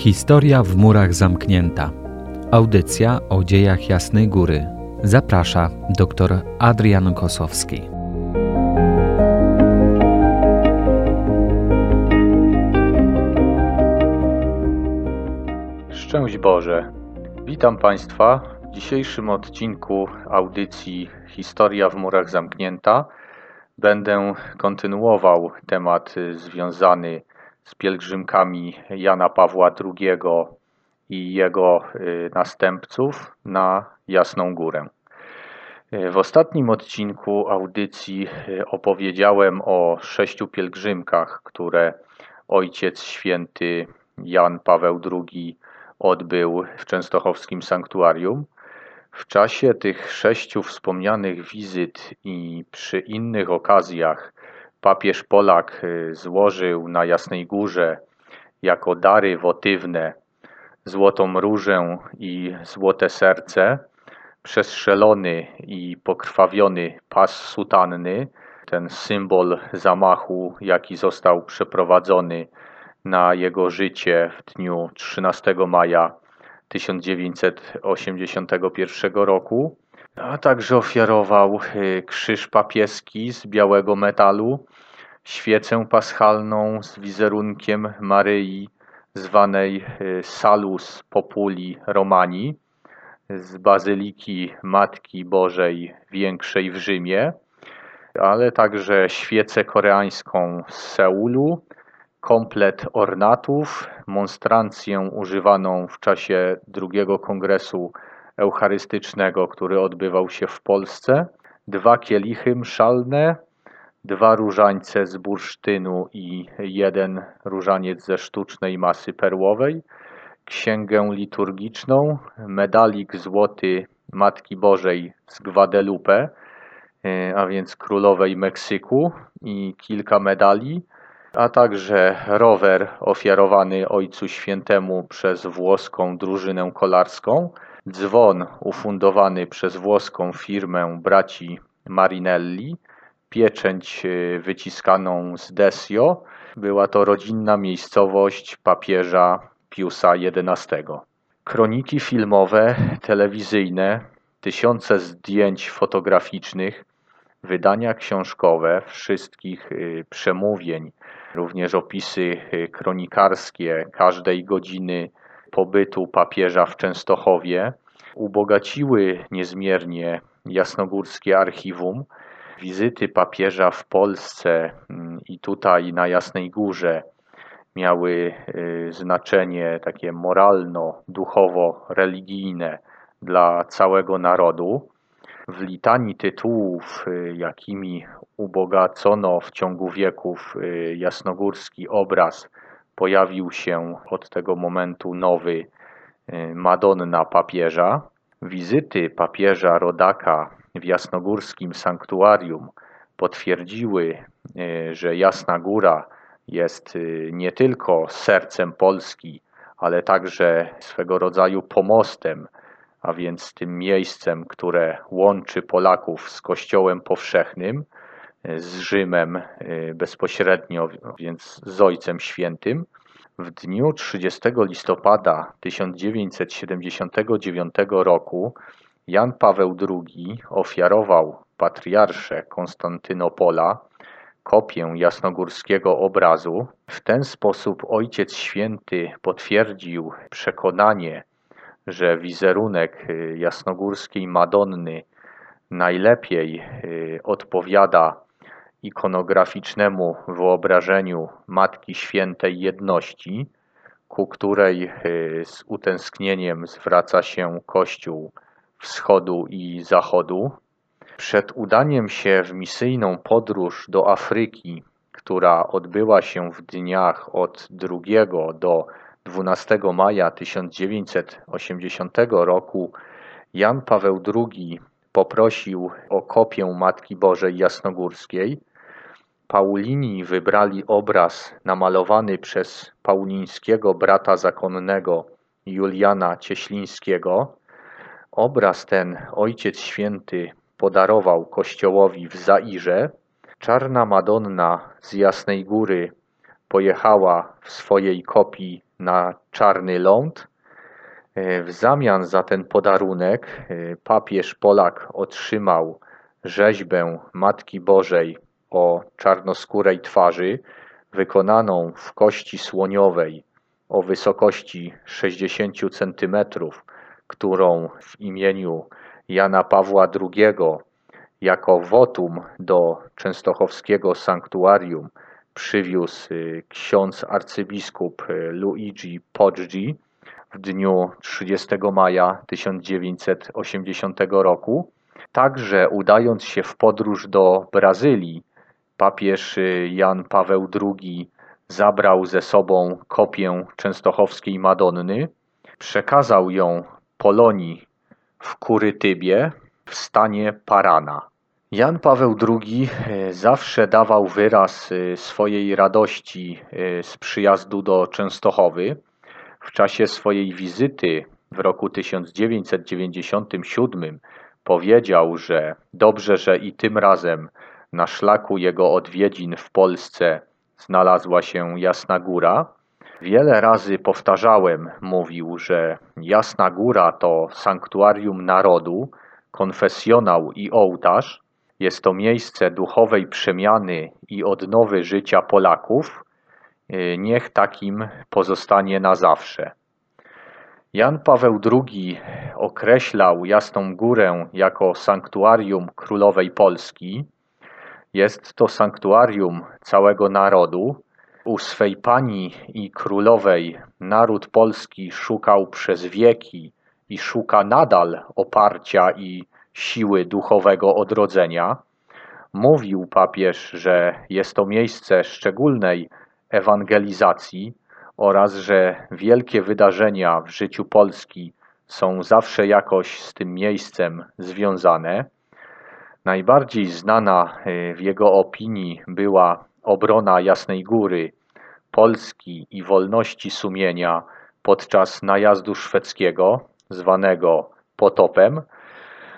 Historia w murach zamknięta. Audycja o dziejach Jasnej Góry. Zaprasza dr Adrian Kosowski. Szczęść Boże. Witam Państwa w dzisiejszym odcinku audycji Historia w murach zamknięta. Będę kontynuował temat związany z pielgrzymkami Jana Pawła II i jego y, następców na Jasną Górę. W ostatnim odcinku audycji y, opowiedziałem o sześciu pielgrzymkach, które Ojciec Święty Jan Paweł II odbył w częstochowskim sanktuarium. W czasie tych sześciu wspomnianych wizyt i przy innych okazjach papież Polak y, złożył na Jasnej Górze jako dary wotywne złotą różę i złote serce, przestrzelony i pokrwawiony pas sutanny, ten symbol zamachu, jaki został przeprowadzony na jego życie w dniu 13 maja 1981 roku, a także ofiarował y, krzyż papieski z białego metalu, świecę paschalną z wizerunkiem Maryi, zwanej y, Salus Populi Romani, z Bazyliki Matki Bożej Większej w Rzymie, ale także świecę koreańską z Seulu, komplet ornatów, monstrancję używaną w czasie drugiego kongresu eucharystycznego, który odbywał się w Polsce, dwa kielichy mszalne, dwa różańce z bursztynu i jeden różaniec ze sztucznej masy perłowej, księgę liturgiczną, medalik złoty Matki Bożej z Guadalupe, e, a więc królowej Meksyku i kilka medali, a także rower ofiarowany Ojcu Świętemu przez włoską drużynę kolarską, dzwon ufundowany przez włoską firmę braci Marinelli, pieczęć e, wyciskaną z Desio. Była to rodzinna miejscowość papieża Piusa XI. Kroniki filmowe, telewizyjne, tysiące zdjęć fotograficznych, wydania książkowe wszystkich e, przemówień, również opisy e, kronikarskie każdej godziny pobytu papieża w Częstochowie ubogaciły niezmiernie jasnogórskie archiwum. Wizyty papieża w Polsce mm, i tutaj na Jasnej Górze miały y, znaczenie takie moralno-duchowo-religijne dla całego narodu. W litanii tytułów, y, jakimi ubogacono w ciągu wieków y, jasnogórski obraz pojawił się od tego momentu nowy y, Madonna papieża. Wizyty papieża Rodaka w jasnogórskim sanktuarium potwierdziły, y, że Jasna Góra jest y, nie tylko sercem Polski, ale także swego rodzaju pomostem, a więc tym miejscem, które łączy Polaków z Kościołem Powszechnym, z Rzymem y, bezpośrednio, więc z Ojcem Świętym. W dniu 30 listopada 1979 roku Jan Paweł II ofiarował patriarsze Konstantynopola kopię jasnogórskiego obrazu. W ten sposób Ojciec Święty potwierdził przekonanie, że wizerunek y, jasnogórskiej Madonny najlepiej y, odpowiada ikonograficznemu wyobrażeniu Matki Świętej Jedności, ku której y, z utęsknieniem zwraca się Kościół Wschodu i Zachodu. Przed udaniem się w misyjną podróż do Afryki, która odbyła się w dniach od 2 do 12 maja 1980 roku, Jan Paweł II poprosił o kopię Matki Bożej Jasnogórskiej, Paulini wybrali obraz namalowany przez paulińskiego brata zakonnego Juliana Cieślińskiego. Obraz ten Ojciec Święty podarował kościołowi w Zairze. Czarna Madonna z Jasnej Góry pojechała w swojej kopii na Czarny Ląd. W zamian za ten podarunek papież Polak otrzymał rzeźbę Matki Bożej o czarnoskórej twarzy, wykonaną w kości słoniowej o wysokości 60 cm, którą w imieniu Jana Pawła II jako wotum do częstochowskiego sanktuarium przywiózł y, ksiądz arcybiskup y, Luigi Poggi w dniu 30 maja 1980 roku. Także udając się w podróż do Brazylii, papież y, Jan Paweł II zabrał ze sobą kopię częstochowskiej Madonny, przekazał ją Polonii w Kurytybie w stanie Parana. Jan Paweł II e, zawsze dawał wyraz e, swojej radości z przyjazdu do Częstochowy. W czasie swojej wizyty w roku 1997 powiedział, że dobrze, że i tym razem na szlaku jego odwiedzin w Polsce znalazła się Jasna Góra. Wiele razy powtarzałem, mówił, że Jasna Góra to sanktuarium narodu, konfesjonał i ołtarz. Jest to miejsce duchowej przemiany i odnowy życia Polaków. Niech takim pozostanie na zawsze. Jan Paweł II określał Jasną Górę jako sanktuarium królowej Polski. Jest to sanktuarium całego narodu. U swej pani i królowej naród polski szukał przez wieki i szuka nadal oparcia i siły duchowego odrodzenia. Mówił papież, że jest to miejsce szczególnej ewangelizacji oraz że wielkie wydarzenia w życiu Polski są zawsze jakoś z tym miejscem związane. Najbardziej znana y, w jego opinii była obrona Jasnej Góry, Polski i wolności sumienia podczas najazdu szwedzkiego, zwanego potopem.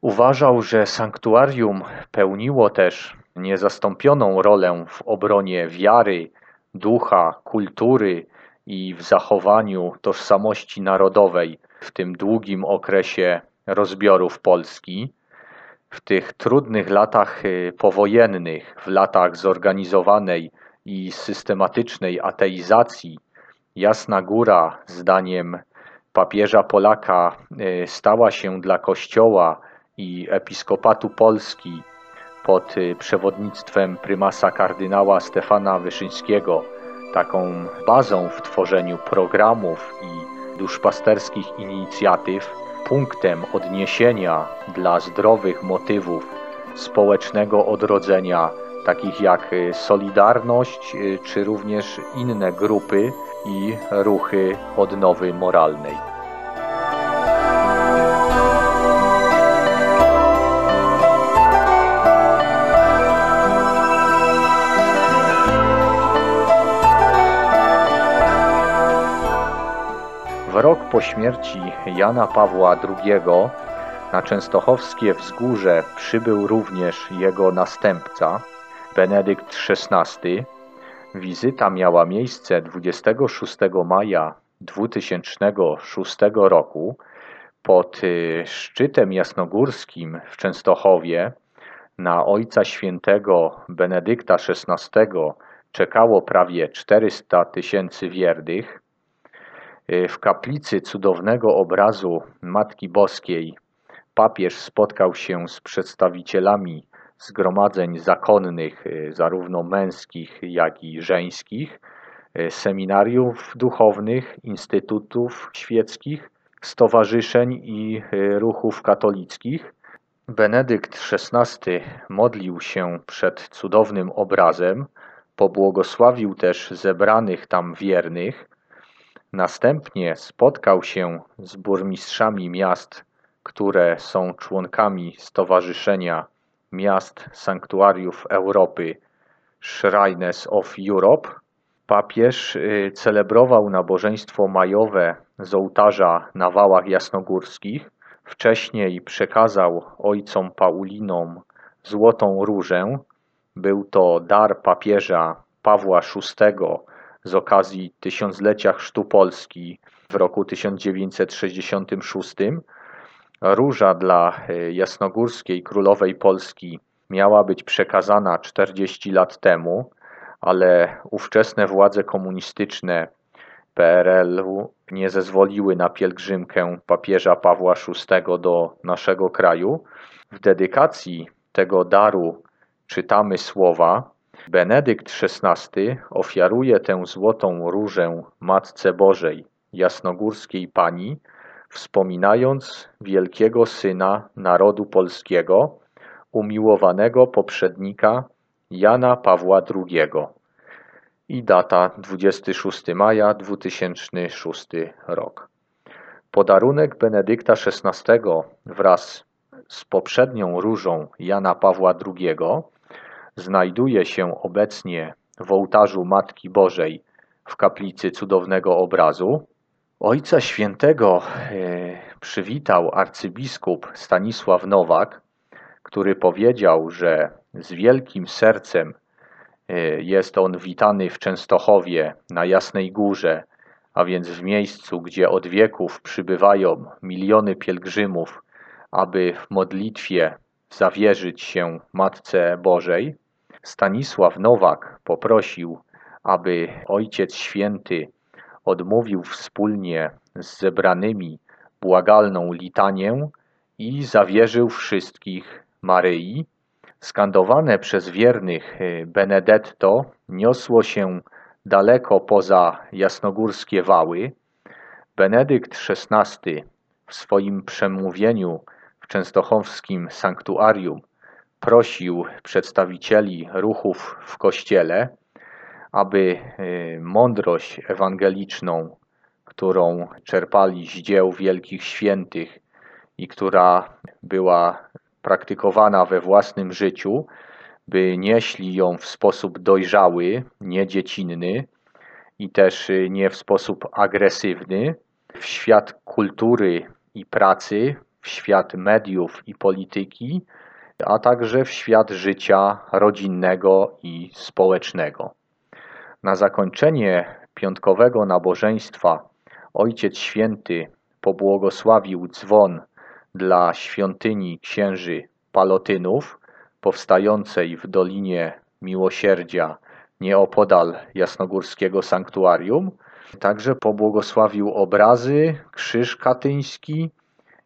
Uważał, że sanktuarium pełniło też niezastąpioną rolę w obronie wiary, ducha, kultury i w zachowaniu tożsamości narodowej w tym długim okresie rozbiorów Polski. W tych trudnych latach y, powojennych, w latach zorganizowanej i systematycznej ateizacji, Jasna Góra, zdaniem papieża Polaka, y, stała się dla Kościoła i Episkopatu Polski pod y, przewodnictwem prymasa kardynała Stefana Wyszyńskiego taką bazą w tworzeniu programów i duszpasterskich inicjatyw, punktem odniesienia dla zdrowych motywów społecznego odrodzenia, takich jak y, Solidarność, y, czy również inne grupy i ruchy odnowy moralnej. Po śmierci Jana Pawła II na częstochowskie wzgórze przybył również jego następca, Benedykt XVI. Wizyta miała miejsce 26 maja 2006 roku pod y, szczytem jasnogórskim w Częstochowie na Ojca Świętego Benedykta XVI czekało prawie 400 tysięcy wiernych. Y, w kaplicy cudownego obrazu Matki Boskiej papież spotkał się z przedstawicielami zgromadzeń zakonnych, y, zarówno męskich, jak i żeńskich, y, seminariów duchownych, instytutów świeckich, stowarzyszeń i ruchów katolickich. Benedykt XVI modlił się przed cudownym obrazem, pobłogosławił też zebranych tam wiernych, Następnie spotkał się z burmistrzami miast, które są członkami Stowarzyszenia Miast Sanktuariów Europy Shrines of Europe. Papież y, celebrował nabożeństwo majowe z ołtarza na wałach jasnogórskich. Wcześniej przekazał ojcom Paulinom złotą różę. Był to dar papieża Pawła VI z okazji tysiąclecia Chrztu Polski w roku 1966. Róża dla e, jasnogórskiej królowej Polski miała być przekazana 40 lat temu, ale ówczesne władze komunistyczne PRL-u nie zezwoliły na pielgrzymkę papieża Pawła VI do naszego kraju. W dedykacji tego daru czytamy słowa Benedykt XVI ofiaruje tę złotą różę Matce Bożej, jasnogórskiej Pani, wspominając wielkiego Syna narodu polskiego, umiłowanego poprzednika Jana Pawła II. I data 26 maja 2006 rok. Podarunek Benedykta XVI wraz z poprzednią różą Jana Pawła II znajduje się obecnie w ołtarzu Matki Bożej w kaplicy cudownego obrazu. Ojca Świętego e, przywitał arcybiskup Stanisław Nowak, który powiedział, że z wielkim sercem e, jest on witany w Częstochowie na Jasnej Górze, a więc w miejscu, gdzie od wieków przybywają miliony pielgrzymów, aby w modlitwie zawierzyć się Matce Bożej. Stanisław Nowak poprosił, aby Ojciec Święty odmówił wspólnie z zebranymi błagalną litanię i zawierzył wszystkich Maryi. Skandowane przez wiernych y, Benedetto niosło się daleko poza jasnogórskie wały. Benedykt XVI w swoim przemówieniu w częstochowskim sanktuarium prosił przedstawicieli ruchów w kościele, aby y, mądrość ewangeliczną, którą czerpali z dzieł wielkich świętych i która była praktykowana we własnym życiu, by nieśli ją w sposób dojrzały, nie dziecinny i też y, nie w sposób agresywny, w świat kultury i pracy, w świat mediów i polityki, a także w świat życia rodzinnego i społecznego. Na zakończenie piątkowego nabożeństwa Ojciec Święty pobłogosławił dzwon dla świątyni księży Palotynów powstającej w Dolinie Miłosierdzia nieopodal jasnogórskiego sanktuarium. Także pobłogosławił obrazy, krzyż katyński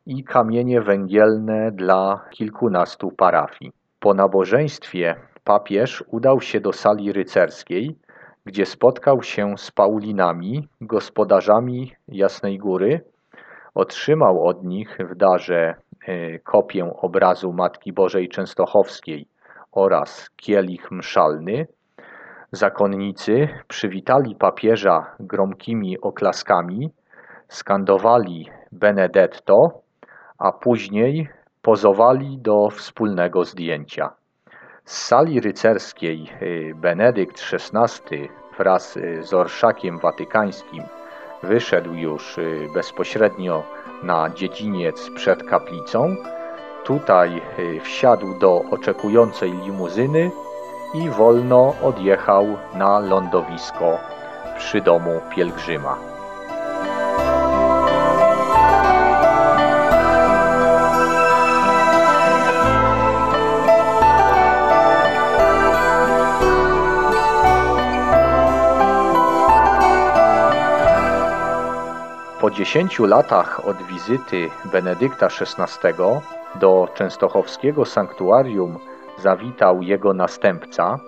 i kamienie węgielne dla kilkunastu parafii. Po nabożeństwie papież udał się do sali rycerskiej, gdzie spotkał się z Paulinami, gospodarzami Jasnej Góry, otrzymał od nich w darze e, kopię obrazu Matki Bożej Częstochowskiej oraz kielich mszalny. Zakonnicy przywitali papieża gromkimi oklaskami, skandowali Benedetto, a później pozowali do wspólnego zdjęcia. Z sali rycerskiej y, Benedykt XVI wraz y, z orszakiem watykańskim wyszedł już y, bezpośrednio na dziedziniec przed kaplicą. Tutaj wsiadł do oczekującej limuzyny i wolno odjechał na lądowisko przy domu pielgrzyma. Po dziesięciu latach od wizyty Benedykta XVI do częstochowskiego sanktuarium zawitał jego następca,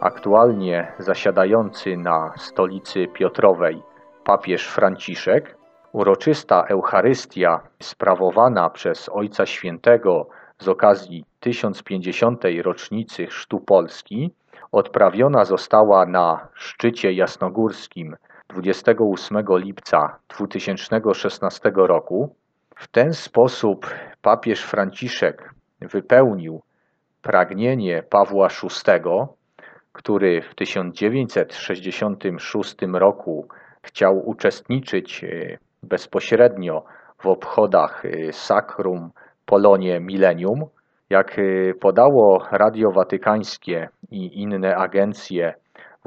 aktualnie zasiadający na stolicy Piotrowej papież Franciszek. Uroczysta Eucharystia sprawowana przez Ojca Świętego z okazji 1050. rocznicy Chrztu Polski odprawiona została na szczycie jasnogórskim 28 lipca 2016 roku. W ten sposób papież Franciszek wypełnił pragnienie Pawła VI, który w 1966 roku chciał uczestniczyć e, bezpośrednio w obchodach e, Sacrum Polonie Millennium. Jak e, podało Radio Watykańskie i inne agencje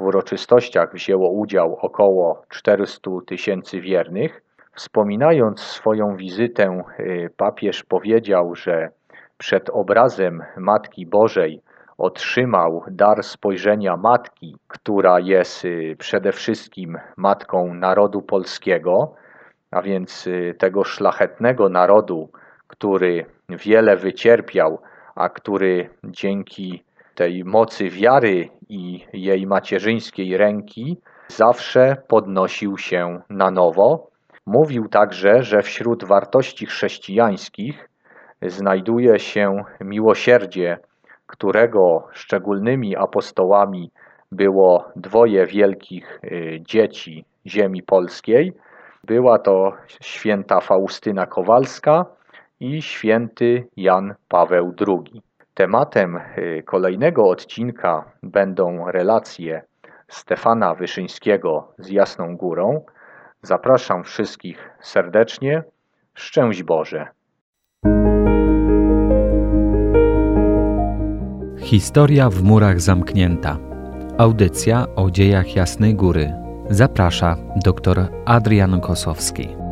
W uroczystościach wzięło udział około 400 tysięcy wiernych. Wspominając swoją wizytę, y, papież powiedział, że przed obrazem Matki Bożej otrzymał dar spojrzenia matki, która jest y, przede wszystkim matką narodu polskiego, a więc y, tego szlachetnego narodu, który wiele wycierpiał, a który dzięki tej mocy wiary i jej macierzyńskiej ręki zawsze podnosił się na nowo. Mówił także, że wśród wartości chrześcijańskich znajduje się miłosierdzie, którego szczególnymi apostołami było dwoje wielkich y, dzieci ziemi polskiej. Była to święta Faustyna Kowalska i święty Jan Paweł II. Tematem y, kolejnego odcinka będą relacje Stefana Wyszyńskiego z Jasną Górą. Zapraszam wszystkich serdecznie. Szczęść Boże. Historia w murach zamknięta. Audycja o dziejach Jasnej Góry. Zaprasza dr Adrian Kosowski.